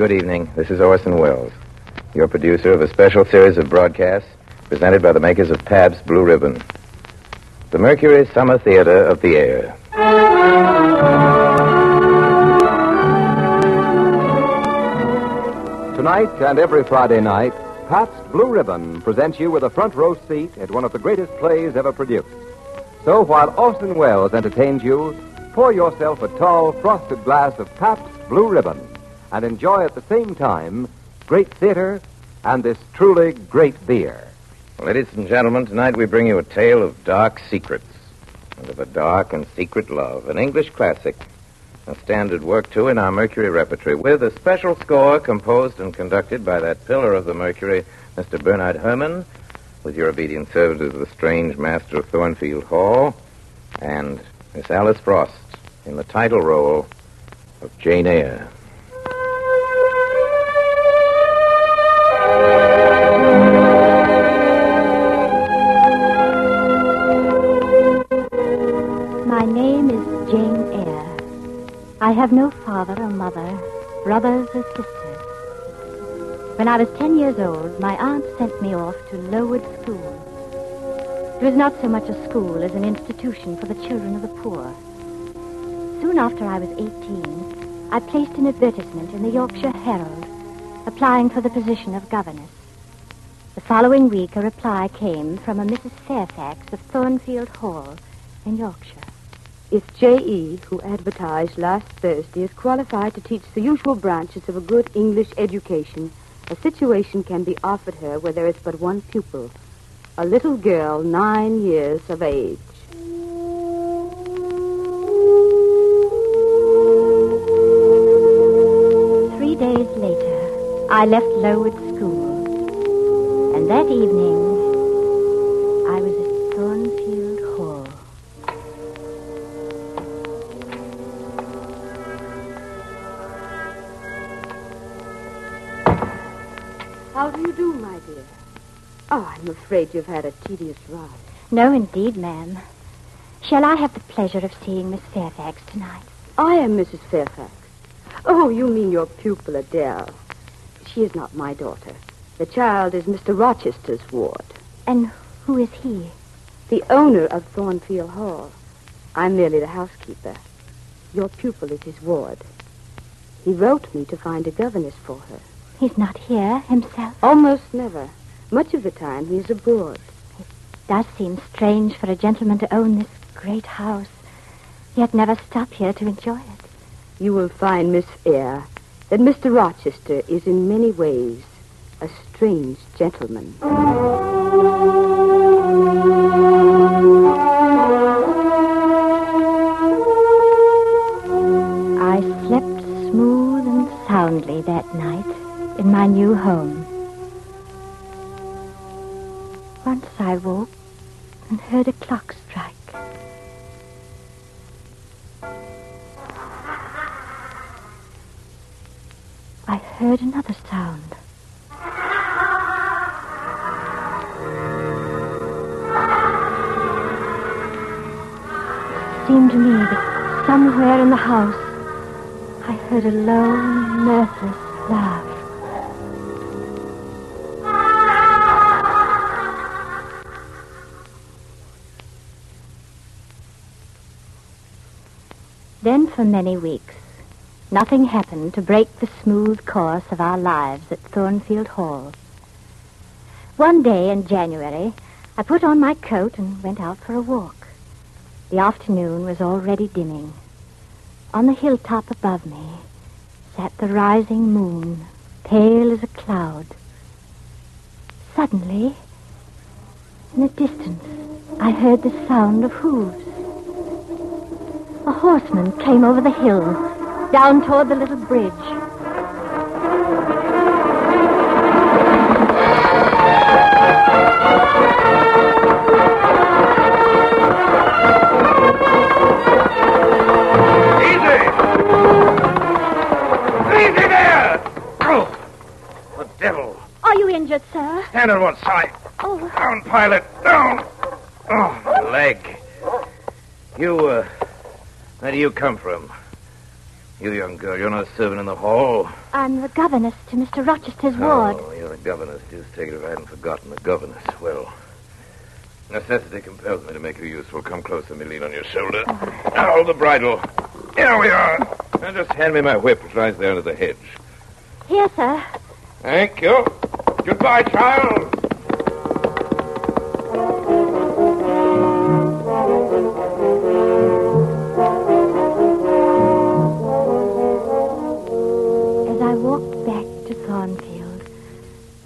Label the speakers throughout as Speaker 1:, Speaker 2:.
Speaker 1: Good evening. This is Orson Welles, your producer of a special series of broadcasts presented by the makers of Pabst Blue Ribbon. The Mercury Summer Theater of the Air.
Speaker 2: Tonight and every Friday night, Pabst Blue Ribbon presents you with a front row seat at one of the greatest plays ever produced. So while Orson Welles entertains you, pour yourself a tall, frosted glass of Pabst Blue Ribbon and enjoy at the same time great theater and this truly great beer.
Speaker 1: Ladies and gentlemen, tonight we bring you a tale of dark secrets and of a dark and secret love, an English classic, a standard work, too, in our Mercury repertory, with a special score composed and conducted by that pillar of the Mercury, Mr. Bernard Herrmann, with your obedient servant as the strange master of Thornfield Hall, and Miss Alice Frost in the title role of Jane Eyre.
Speaker 3: Have no father or mother, brothers or sisters. When I was ten years old, my aunt sent me off to Lowood School. It was not so much a school as an institution for the children of the poor. Soon after I was 18, I placed an advertisement in the Yorkshire Herald, applying for the position of governess. The following week, a reply came from a Mrs. Fairfax of Thornfield Hall in Yorkshire.
Speaker 4: If J.E., who advertised last Thursday, is qualified to teach the usual branches of a good English education, a situation can be offered her where there is but one pupil, a little girl nine years of age.
Speaker 3: Three days later, I left Lowood School. And that evening,
Speaker 4: I'm afraid you've had a tedious ride.
Speaker 3: No, indeed, ma'am. Shall I have the pleasure of seeing Miss Fairfax tonight?
Speaker 4: I am Mrs. Fairfax. Oh, you mean your pupil, Adele. She is not my daughter. The child is Mr. Rochester's ward,
Speaker 3: And who is he?
Speaker 4: the owner of Thornfield Hall. I'm merely the housekeeper. Your pupil is his ward. He wrote me to find a governess for her.
Speaker 3: He's not here himself.
Speaker 4: Almost never. Much of the time he is abroad.
Speaker 3: It does seem strange for a gentleman to own this great house, yet never stop here to enjoy it.
Speaker 4: You will find, Miss Eyre, that Mr. Rochester is in many ways a strange gentleman.
Speaker 3: I slept smooth and soundly that night in my new home. I woke and heard a clock strike. I heard another sound. It seemed to me that somewhere in the house I heard a low, mirthless laugh. For many weeks, nothing happened to break the smooth course of our lives at Thornfield Hall. One day in January, I put on my coat and went out for a walk. The afternoon was already dimming. On the hilltop above me sat the rising moon, pale as a cloud. Suddenly, in the distance, I heard the sound of hooves. A horseman came over the hill, down toward the little bridge.
Speaker 1: Easy! Easy there! Oh, the devil.
Speaker 3: Are you injured, sir?
Speaker 1: Stand on one side.
Speaker 3: Oh,
Speaker 1: Down, Pilot. Down. Oh, my leg. You, uh, where do you come from? You young girl, you're not serving in the hall.
Speaker 3: I'm the governess to Mr. Rochester's oh, ward.
Speaker 1: Oh, you're the governess. Just take it if I hadn't forgotten the governess. Well, necessity compels me to make you useful. Come closer, me lean on your shoulder. Now, hold the bridle. Here we are. Now just hand me my whip, which lies there under the hedge.
Speaker 3: Here, sir.
Speaker 1: Thank you. Goodbye, child.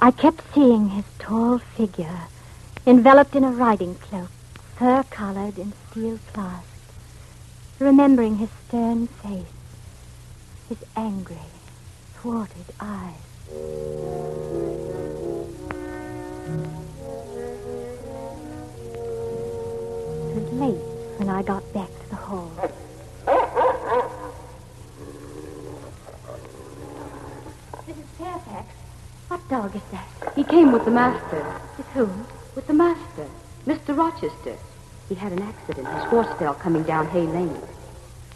Speaker 3: I kept seeing his tall figure, enveloped in a riding cloak, fur-collared and steel-clasped, remembering his stern face, his angry, thwarted eyes. It was late when I got back to the hall. Mrs. Fairfax, dog is that?
Speaker 4: He came with the master.
Speaker 3: With whom?
Speaker 4: With the master, Mr. Rochester. He had an accident. His horse fell coming down Hay Lane.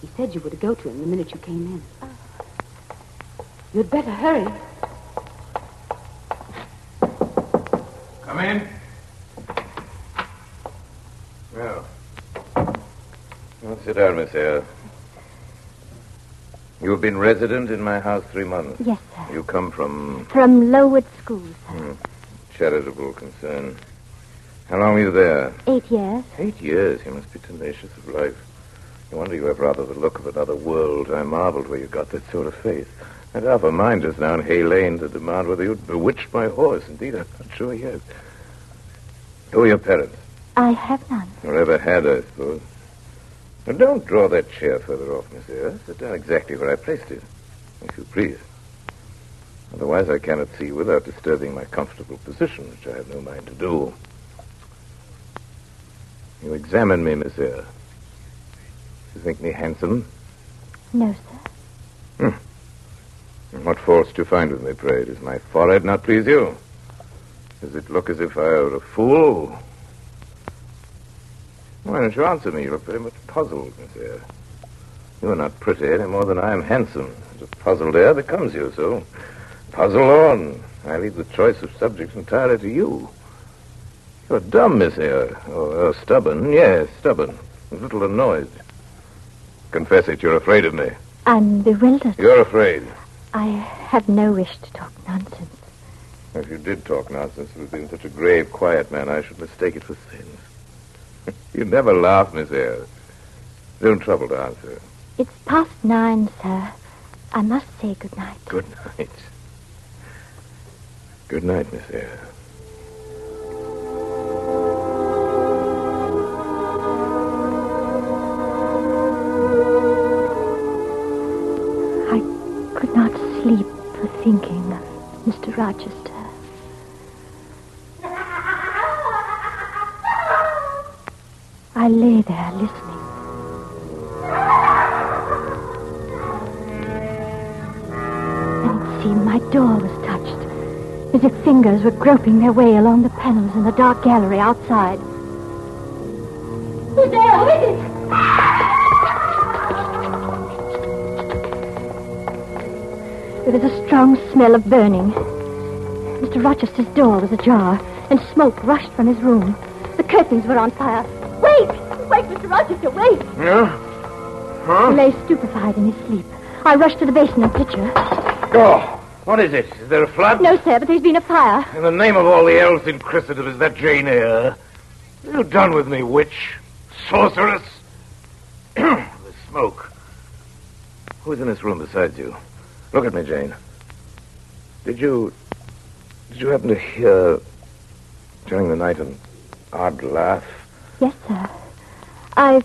Speaker 4: He said you were to go to him the minute you came in. You'd better hurry.
Speaker 1: Come in. Well. Well, sit down, Miss Eyre. You have been resident in my house three months.
Speaker 3: Yes.
Speaker 1: You come from
Speaker 3: From Lowood Schools. sir. Hmm.
Speaker 1: charitable concern. How long were you there?
Speaker 3: Eight years.
Speaker 1: Eight years. You must be tenacious of life. No wonder you have rather the look of another world. I marveled where you got that sort of faith. I'd half a mind just now in Hay Lane to demand whether you'd bewitched my horse. Indeed, I'm not sure yet. Who are your parents?
Speaker 3: I have none.
Speaker 1: Or ever had, I suppose. Now, don't draw that chair further off, Miss Eyre. Sit down exactly where I placed it, if you please. Otherwise, I cannot see without disturbing my comfortable position, which I have no mind to do. You examine me, monsieur. You think me handsome?
Speaker 3: No, sir.
Speaker 1: And what faults do you find with me, pray? Does my forehead not please you? Does it look as if I were a fool? Why don't you answer me? You look very much puzzled, monsieur. You are not pretty any more than I am handsome. The puzzled air becomes you, so puzzle on. I leave the choice of subjects entirely to you. You're dumb, Miss Eyre. Or, or stubborn. Yes, stubborn. A little annoyed. Confess it, you're afraid of me.
Speaker 3: I'm bewildered.
Speaker 1: You're afraid.
Speaker 3: I have no wish to talk nonsense.
Speaker 1: If you did talk nonsense, it would be in such a grave, quiet man, I should mistake it for sin. you never laugh, Miss Eyre. Don't trouble to answer.
Speaker 3: It's past nine, sir. I must say good night.
Speaker 1: Good night. Good night, Miss Eyre.
Speaker 3: I could not sleep for thinking of Mr. Rochester. Fingers were groping their way along the panels in the dark gallery outside. Who's there? Who is it? There was a strong smell of burning. Mr. Rochester's door was ajar, and smoke rushed from his room. The curtains were on fire. Wait! Wait, Mr. Rochester, wait!
Speaker 1: Yeah? Huh?
Speaker 3: He lay stupefied in his sleep. I rushed to the basin and pitcher.
Speaker 1: Oh, what is it? Is there a flood?
Speaker 3: No, sir, but there's been a fire.
Speaker 1: In the name of all the elves in Christendom, is that Jane Eyre? Have you done with me, witch? Sorceress? the smoke. Who's in this room besides you? Look at me, Jane. Did you... Did you happen to hear during the night an odd laugh?
Speaker 3: Yes, sir. I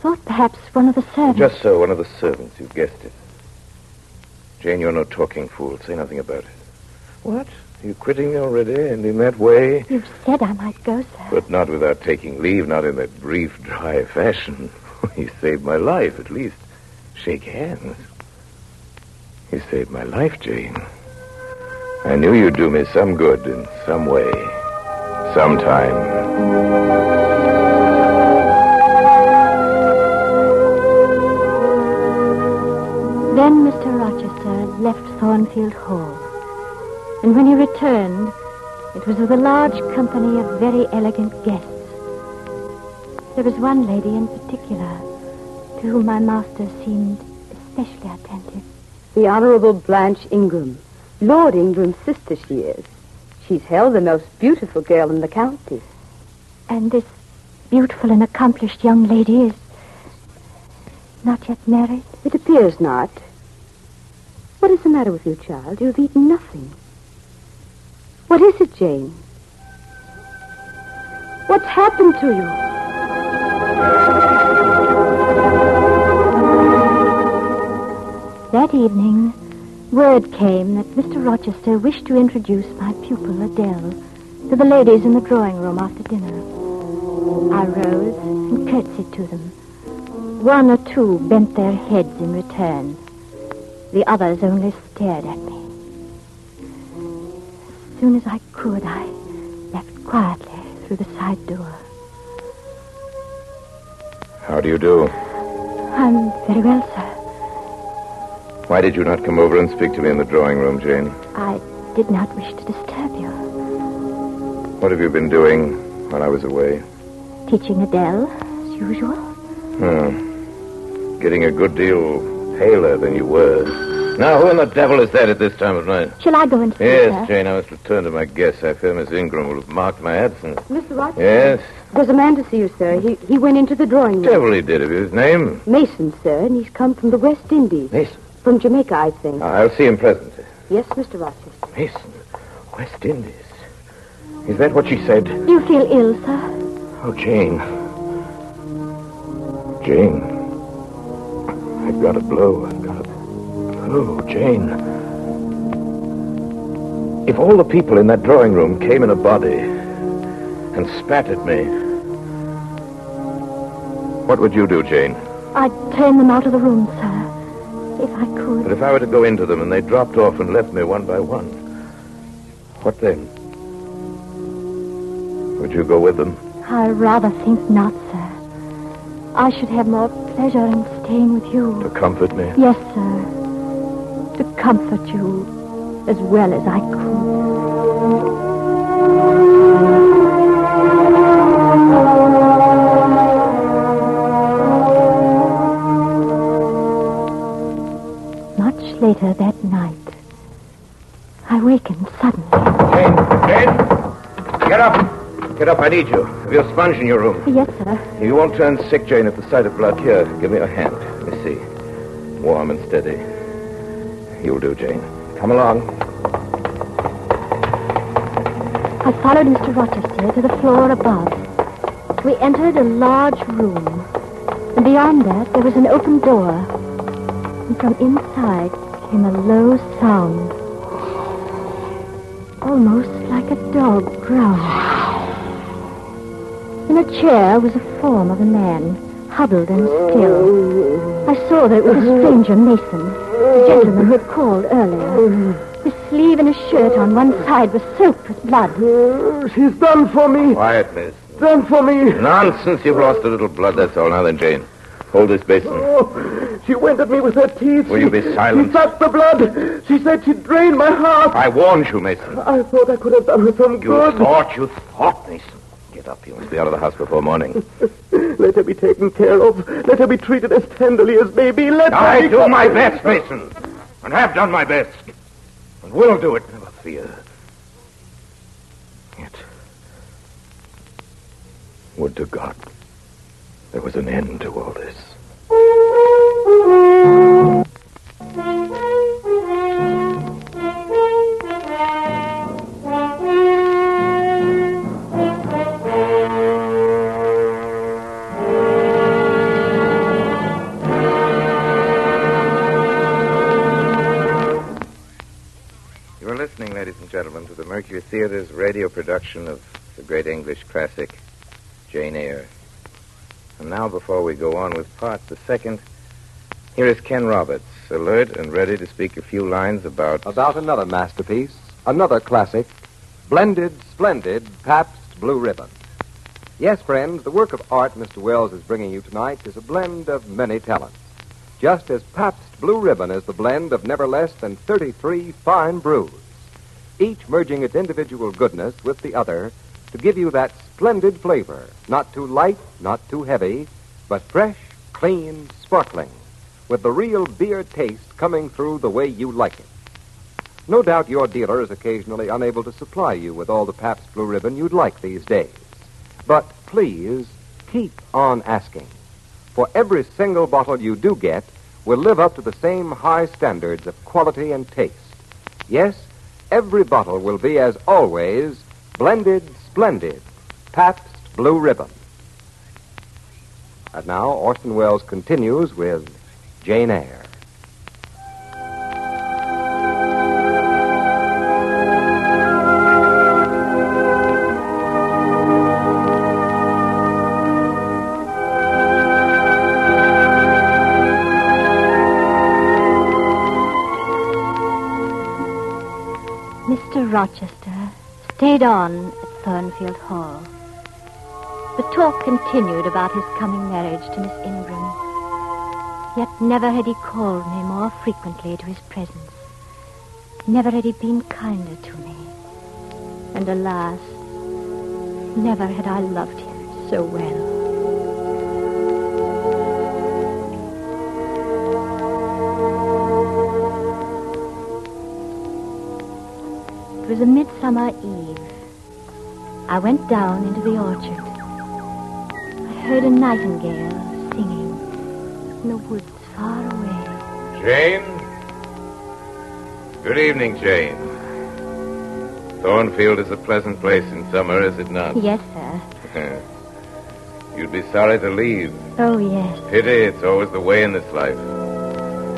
Speaker 3: thought perhaps one of the servants.
Speaker 1: Just so, one of the servants. You've guessed it. Jane, you're no talking fool. Say nothing about it. What? Are you quitting me already? And in that way?
Speaker 3: You said I might go, sir.
Speaker 1: But not without taking leave, not in that brief, dry fashion. you saved my life, at least. Shake hands. You saved my life, Jane. I knew you'd do me some good in some way. Sometime.
Speaker 3: Thornfield Hall. And when he returned, it was with a large company of very elegant guests. There was one lady in particular to whom my master seemed especially attentive.
Speaker 4: The Honorable Blanche Ingram. Lord Ingram's sister she is. She's held the most beautiful girl in the county.
Speaker 3: And this beautiful and accomplished young lady is not yet married?
Speaker 4: It appears not. What is the matter with you, child? You've eaten nothing. What is it, Jane? What's happened to you?
Speaker 3: That evening, word came that Mr. Rochester wished to introduce my pupil, Adele, to the ladies in the drawing room after dinner. I rose and curtsied to them. One or two bent their heads in return. The others only stared at me. As soon as I could, I left quietly through the side door.
Speaker 1: How do you do?
Speaker 3: I'm very well, sir.
Speaker 1: Why did you not come over and speak to me in the drawing room, Jane?
Speaker 3: I did not wish to disturb you.
Speaker 1: What have you been doing while I was away?
Speaker 3: Teaching Adele, as usual.
Speaker 1: Hmm. Getting a good deal paler than you were. Now, who in the devil is that at this time of night?
Speaker 3: Shall I go and see
Speaker 1: Yes,
Speaker 3: her?
Speaker 1: Jane, I must return to my guests. I fear Miss Ingram will have marked my absence.
Speaker 4: Mr. Rochester?
Speaker 1: Yes?
Speaker 4: There's a man to see you, sir. He, he went into the drawing room.
Speaker 1: Devil he did. You his name?
Speaker 4: Mason, sir, and he's come from the West Indies.
Speaker 1: Mason.
Speaker 4: From Jamaica, I think.
Speaker 1: Ah, I'll see him presently.
Speaker 4: Yes, Mr. Rochester.
Speaker 1: Mason. West Indies. Is that what she said?
Speaker 3: You feel ill, sir?
Speaker 1: Oh, Jane. Jane. I've got a blow. I've got a blow, Jane. If all the people in that drawing room came in a body and spat at me, what would you do, Jane?
Speaker 3: I'd turn them out of the room, sir. If I could.
Speaker 1: But if I were to go into them and they dropped off and left me one by one, what then? Would you go with them?
Speaker 3: I rather think not, sir. I should have more pleasure in staying with you.
Speaker 1: To comfort me?
Speaker 3: Yes, sir. To comfort you as well as I could. Much later that night, I wakened suddenly.
Speaker 1: Jane, Jane, get up. Get up, I need you. Have you a sponge in your room?
Speaker 3: Yes, sir.
Speaker 1: You won't turn sick, Jane, at the sight of blood. Here, give me your hand. Let me see. Warm and steady. You'll do, Jane. Come along.
Speaker 3: I followed Mr. Rochester to the floor above. We entered a large room. And beyond that, there was an open door. And from inside came a low sound. Almost like a dog growling. In a chair was a form of a man, huddled and still. I saw that it was a stranger, Mason, gentleman who had called earlier. His sleeve and his shirt on one side was soaked with blood.
Speaker 5: She's done for me.
Speaker 1: Quiet, miss.
Speaker 5: Done for me.
Speaker 1: Nonsense. You've lost a little blood, that's all. Now then, Jane. Hold this basin.
Speaker 5: Oh, she went at me with her teeth.
Speaker 1: Will you be silent?
Speaker 5: She sucked the blood. She said she'd drain my heart.
Speaker 1: I warned you, Mason.
Speaker 5: I thought I could have done her some
Speaker 1: You
Speaker 5: good.
Speaker 1: thought, you thought, Mason. Get up. You must be out of the house before morning.
Speaker 5: Let her be taken care of. Let her be treated as tenderly as may be. Let her
Speaker 1: I
Speaker 5: be...
Speaker 1: do my best, Mason. And have done my best. And will do it, never fear. Yet, would to God there was an end to all this. To Theater's radio production of the great English classic, Jane Eyre. And now, before we go on with part the second, here is Ken Roberts, alert and ready to speak a few lines about.
Speaker 2: About another masterpiece, another classic, Blended, Splendid Pabst Blue Ribbon. Yes, friends, the work of art Mr. Welles is bringing you tonight is a blend of many talents. just as Pabst Blue Ribbon is the blend of never less than 33 fine brews, each merging its individual goodness with the other to give you that splendid flavor, not too light, not too heavy, but fresh, clean, sparkling, with the real beer taste coming through the way you like it. No doubt your dealer is occasionally unable to supply you with all the Pabst Blue Ribbon you'd like these days. But please keep on asking. For every single bottle you do get will live up to the same high standards of quality and taste. Yes, every bottle will be, as always, blended splendid Pabst Blue Ribbon. And now Orson Welles continues with Jane Eyre.
Speaker 3: On at Thornfield Hall. The talk continued about his coming marriage to Miss Ingram. Yet never had he called me more frequently to his presence. Never had he been kinder to me. And alas, never had I loved him so well. It was a midsummer eve. I went down into the orchard. I heard a nightingale singing in the woods far away.
Speaker 1: Jane? Good evening, Jane. Thornfield is a pleasant place in summer, is it not?
Speaker 3: Yes, sir.
Speaker 1: You'd be sorry to leave.
Speaker 3: Oh, yes.
Speaker 1: Pity, it's always the way in this life.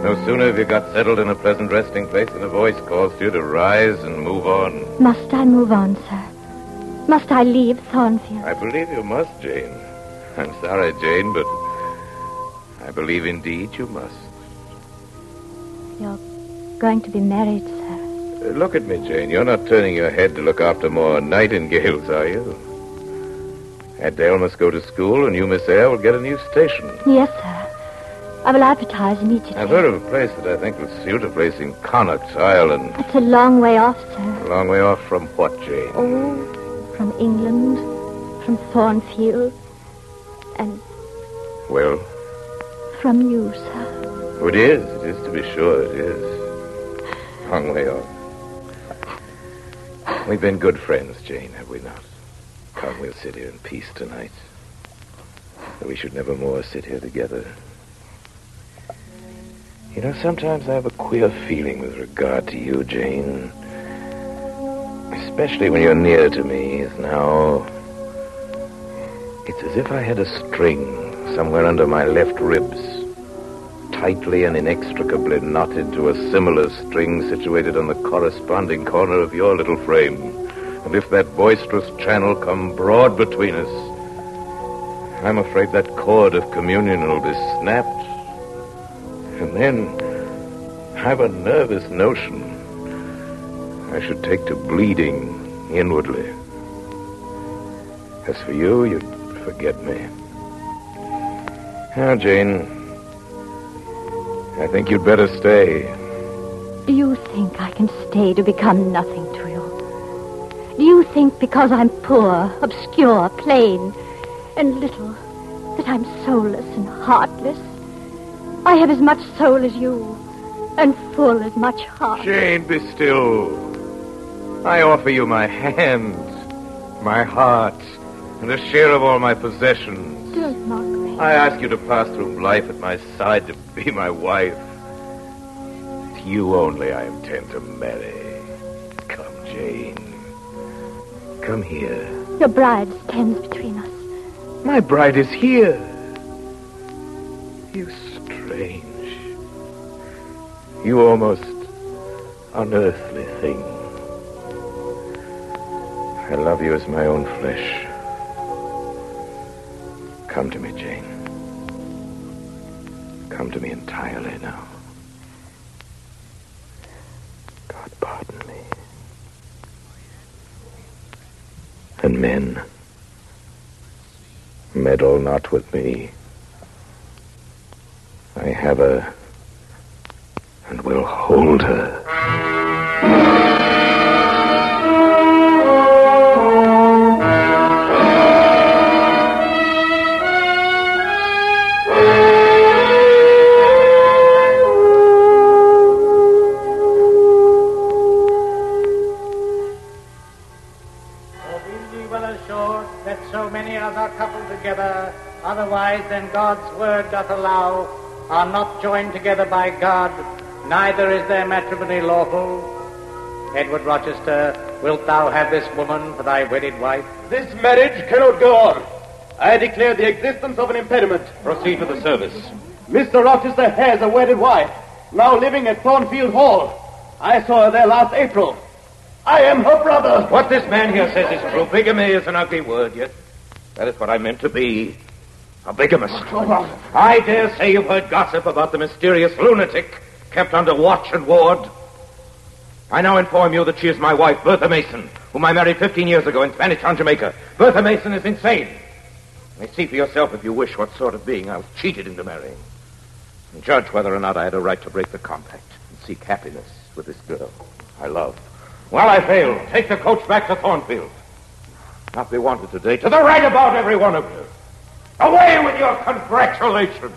Speaker 1: No sooner have you got settled in a pleasant resting place than a voice calls to you to rise and move on.
Speaker 3: Must I move on, sir? Must I leave Thornfield?
Speaker 1: I believe you must, Jane. I'm sorry, Jane, but I believe indeed you must.
Speaker 3: You're going to be married, sir.
Speaker 1: Uh, Look at me, Jane. You're not turning your head to look after more nightingales, are you? Adele must go to school, and you, Miss Eyre, will get a new station.
Speaker 3: Yes, sir. I will advertise immediately.
Speaker 1: I've heard of a place that I think will suit a place in Connaught Ireland.
Speaker 3: It's a long way off, sir.
Speaker 1: A long way off from what, Jane?
Speaker 3: Oh, from England, from Thornfield, and
Speaker 1: Well,
Speaker 3: from you, sir.
Speaker 1: oh, it is. It is, to be sure, it is. Long way off. We've been good friends, Jane, have we not? Come, we'll sit here in peace tonight. We should never more sit here together. You know, sometimes I have a queer feeling with regard to you, Jane. Especially when you're near to me, now. It's as if I had a string somewhere under my left ribs, tightly and inextricably knotted to a similar string situated on the corresponding corner of your little frame. And if that boisterous channel come broad between us, I'm afraid that cord of communion will be snapped. And then I've a nervous notion I should take to bleeding inwardly. As for you, you'd forget me. Now, Jane, I think you'd better stay.
Speaker 3: Do you think I can stay to become nothing to you? Do you think because I'm poor, obscure, plain, and little, that I'm soulless and heartless? I have as much soul as you, and full as much heart.
Speaker 1: Jane, be still. I offer you my hands, my heart, and a share of all my possessions.
Speaker 3: Don't mock me.
Speaker 1: I ask you to pass through life at my side to be my wife. It's you only I intend to marry. Come, Jane. Come here.
Speaker 3: Your bride stands between us.
Speaker 1: My bride is here. You strange. You almost unearthly thing. I love you as my own flesh. Come to me, Jane. Come to me entirely now. God pardon me. And men, meddle not with me. I have her and will hold her.
Speaker 6: Together, otherwise than God's word doth allow, are not joined together by God, neither is their matrimony lawful. Edward Rochester, wilt thou have this woman for thy wedded wife?
Speaker 5: This marriage cannot go on. I declare the existence of an impediment.
Speaker 1: Proceed to the service.
Speaker 5: Mr. Rochester has a wedded wife, now living at Thornfield Hall. I saw her there last April. I am her brother.
Speaker 1: What this man here says is true. Bigamy is an ugly word, yet that is what I meant to be. A bigamist. I dare say you've heard gossip about the mysterious lunatic kept under watch and ward. I now inform you that she is my wife, Bertha Mason, whom I married 15 years ago in Spanish Town, Jamaica. Bertha Mason is insane. You may see for yourself, if you wish, what sort of being I was cheated into marrying. And judge whether or not I had a right to break the compact and seek happiness with this girl I love. Well, I failed. Take the coach back to Thornfield. Not be wanted today. To the right about every one of you. Away with your congratulations.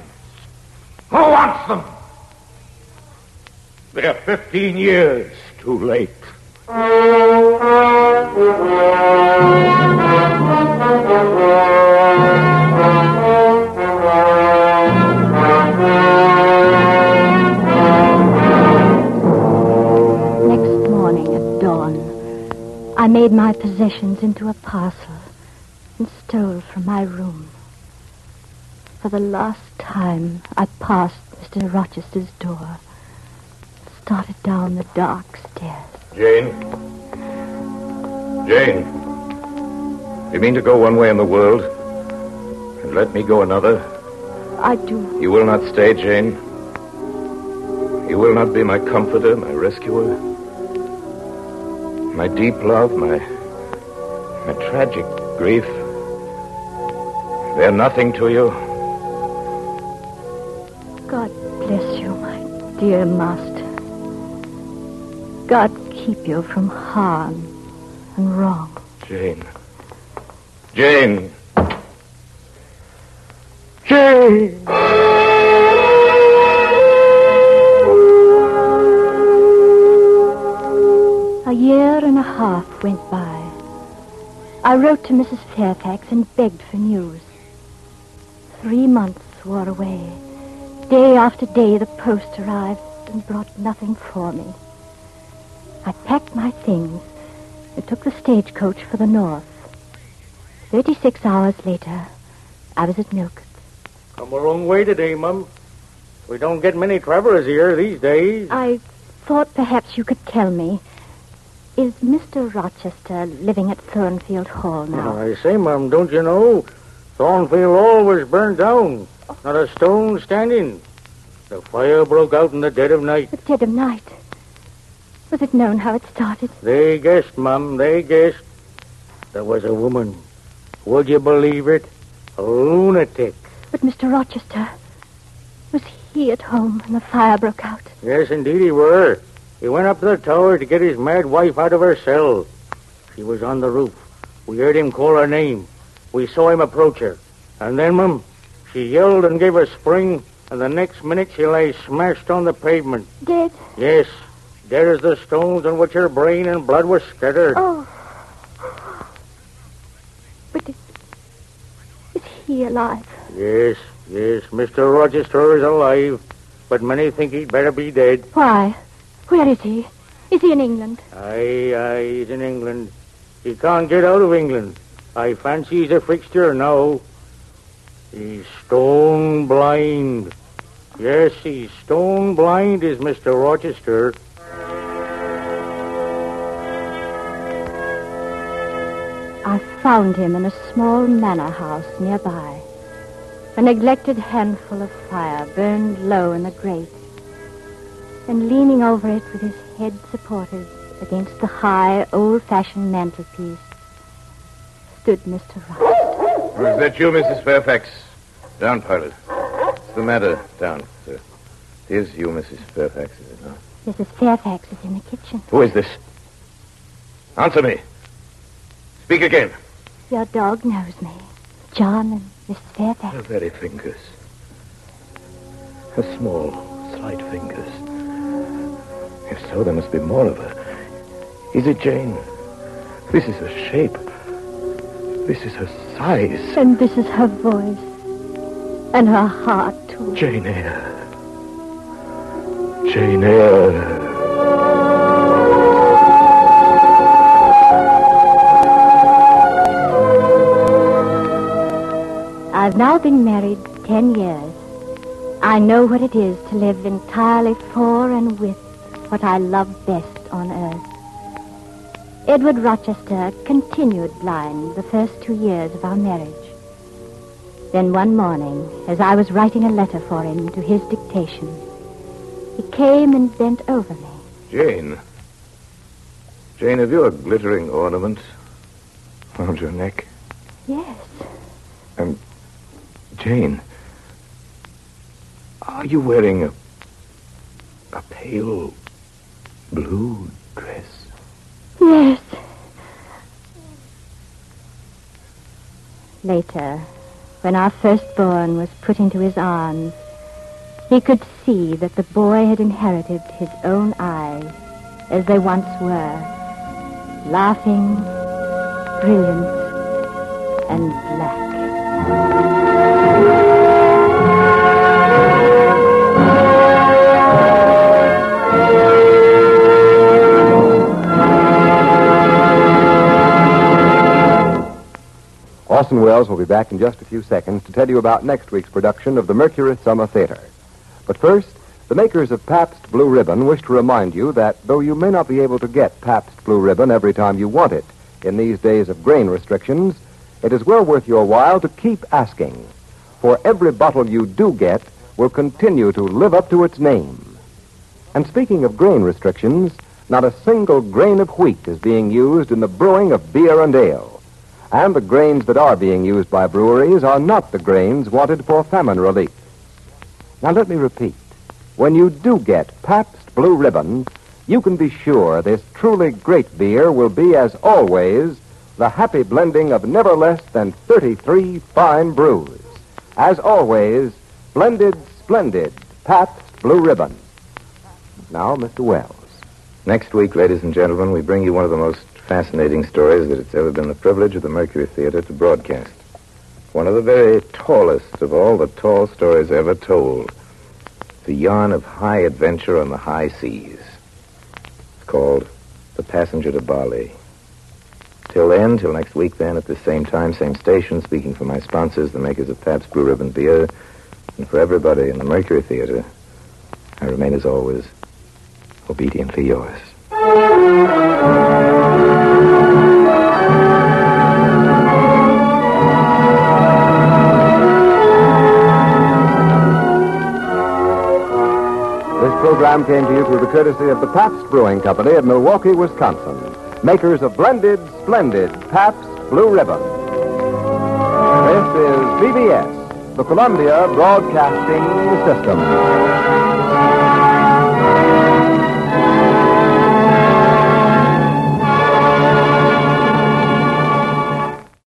Speaker 1: Who wants them? They're 15 years too late.
Speaker 3: made my possessions into a parcel and stole from my room. For the last time, I passed Mr. Rochester's door, started down the dark stairs.
Speaker 1: Jane. Jane. You mean to go one way in the world and let me go another?
Speaker 3: I do.
Speaker 1: You will not stay, Jane. You will not be my comforter, my rescuer. My deep love, my my tragic grief. They're nothing to you.
Speaker 3: God bless you, my dear master. God keep you from harm and wrong.
Speaker 1: Jane. Jane. Jane.
Speaker 3: Half went by. I wrote to Mrs. Fairfax and begged for news. Three months wore away. Day after day the post arrived and brought nothing for me. I packed my things and took the stagecoach for the north. Thirty-six hours later, I was at Millcote.
Speaker 6: Come a long way today, Mum. We don't get many travelers here these days.
Speaker 3: I thought perhaps you could tell me. Is Mr. Rochester living at Thornfield Hall now?
Speaker 6: I say, Mum, don't you know? Thornfield Hall was burned down. Not a stone standing. The fire broke out in the dead of night.
Speaker 3: The dead of night. Was it known how it started?
Speaker 6: They guessed, Mum, they guessed. There was a woman. Would you believe it? A lunatic.
Speaker 3: But Mr. Rochester, was he at home when the fire broke out?
Speaker 6: Yes, indeed he were. He went up to the tower to get his mad wife out of her cell. She was on the roof. We heard him call her name. We saw him approach her. And then, Mum, she yelled and gave a spring, and the next minute she lay smashed on the pavement.
Speaker 3: Dead?
Speaker 6: Yes, dead as the stones on which her brain and blood were scattered.
Speaker 3: Oh. But is, is he alive?
Speaker 6: Yes, yes, Mr. Rochester is alive, but many think he'd better be dead.
Speaker 3: Why? Where is he? Is he in England?
Speaker 6: Aye, aye, he's in England. He can't get out of England. I fancy he's a fixture now. He's stone blind. Yes, he's stone blind, is Mr. Rochester.
Speaker 3: I found him in a small manor house nearby. A neglected handful of fire burned low in the grate. And leaning over it with his head supported against the high, old-fashioned mantelpiece stood Mr. Rochester.
Speaker 1: Is that you, Mrs. Fairfax? Down, Pilot. What's the matter down, sir? Here's you, Mrs. Fairfax, is it not?
Speaker 3: Mrs. Fairfax is in the kitchen.
Speaker 1: Who is this? Answer me. Speak again.
Speaker 3: Your dog knows me. John and Mrs. Fairfax.
Speaker 1: Her very fingers. Her small, slight fingers. So, there must be more of her. Is it Jane? This is her shape. This is her size.
Speaker 3: And this is her voice. And her heart, too.
Speaker 1: Jane Eyre. Jane Eyre.
Speaker 3: I've now been married ten years. I know what it is to live entirely for and with what I love best on earth. Edward Rochester continued blind the first two years of our marriage. Then one morning, as I was writing a letter for him to his dictation, he came and bent over me.
Speaker 1: Jane. Jane, have you a glittering ornament around your neck?
Speaker 3: Yes,
Speaker 1: And Jane, are you wearing a a pale blue dress?
Speaker 3: yes. Later, when our firstborn was put into his arms, he could see that the boy had inherited his own eyes as they once were, laughing, brilliant, and black.
Speaker 2: Orson Welles will be back in just a few seconds to tell you about next week's production of the Mercury Summer Theater. But first, the makers of Pabst Blue Ribbon wish to remind you that though you may not be able to get Pabst Blue Ribbon every time you want it in these days of grain restrictions, it is well worth your while to keep asking. For every bottle you do get will continue to live up to its name. And speaking of grain restrictions, not a single grain of wheat is being used in the brewing of beer and ale. And the grains that are being used by breweries are not the grains wanted for famine relief. Now let me repeat. When you do get Pabst Blue Ribbon, you can be sure this truly great beer will be, as always, the happy blending of never less than 33 fine brews. As always, blended, splendid Pabst Blue Ribbon. Now, Mr. Welles.
Speaker 1: Next week, ladies and gentlemen, we bring you one of the most fascinating stories that it's ever been the privilege of the Mercury Theater to broadcast. One of the very tallest of all the tall stories ever told. The yarn of high adventure on the high seas. It's called The Passenger to Bali. Till then, till next week then, at the same time, same station, speaking for my sponsors, the makers of Pabst Blue Ribbon Beer, and for everybody in the Mercury Theater, I remain as always, obediently yours.
Speaker 2: Program came to you through the courtesy of the Pabst Brewing Company of Milwaukee, Wisconsin, makers of blended, splendid Pabst Blue Ribbon. This is CBS, the Columbia Broadcasting System.